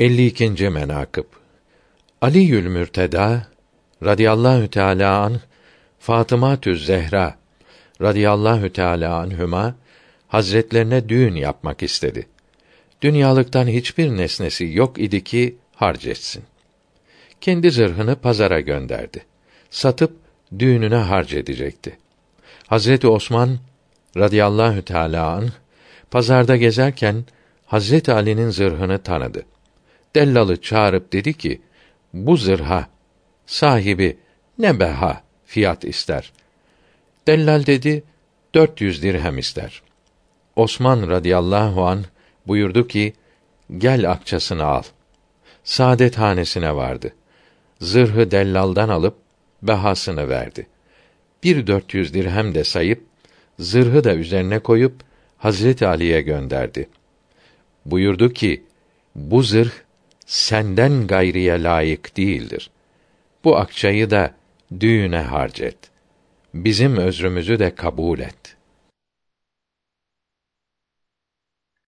52. menakıb Ali Mürteda radıyallahu teala an Fatıma Tüz Zehra radıyallahu teala anhuma hazretlerine düğün yapmak istedi. Dünyalıktan hiçbir nesnesi yok idi ki harc etsin. Kendi zırhını pazara gönderdi. Satıp düğününe harc edecekti. Hazreti Osman radıyallahu teala an pazarda gezerken Hazreti Ali'nin zırhını tanıdı. Dellalı çağırıp dedi ki: Bu zırha sahibi ne beha fiyat ister? Dellal dedi: 400 dirhem ister. Osman radıyallahu an buyurdu ki: Gel akçasını al. Saadet hanesine vardı. Zırhı dellaldan alıp behasını verdi. Bir dört yüz dirhem de sayıp zırhı da üzerine koyup Hazreti Ali'ye gönderdi. Buyurdu ki: Bu zırh senden gayriye layık değildir. Bu akçayı da düğüne harcet. Bizim özrümüzü de kabul et.''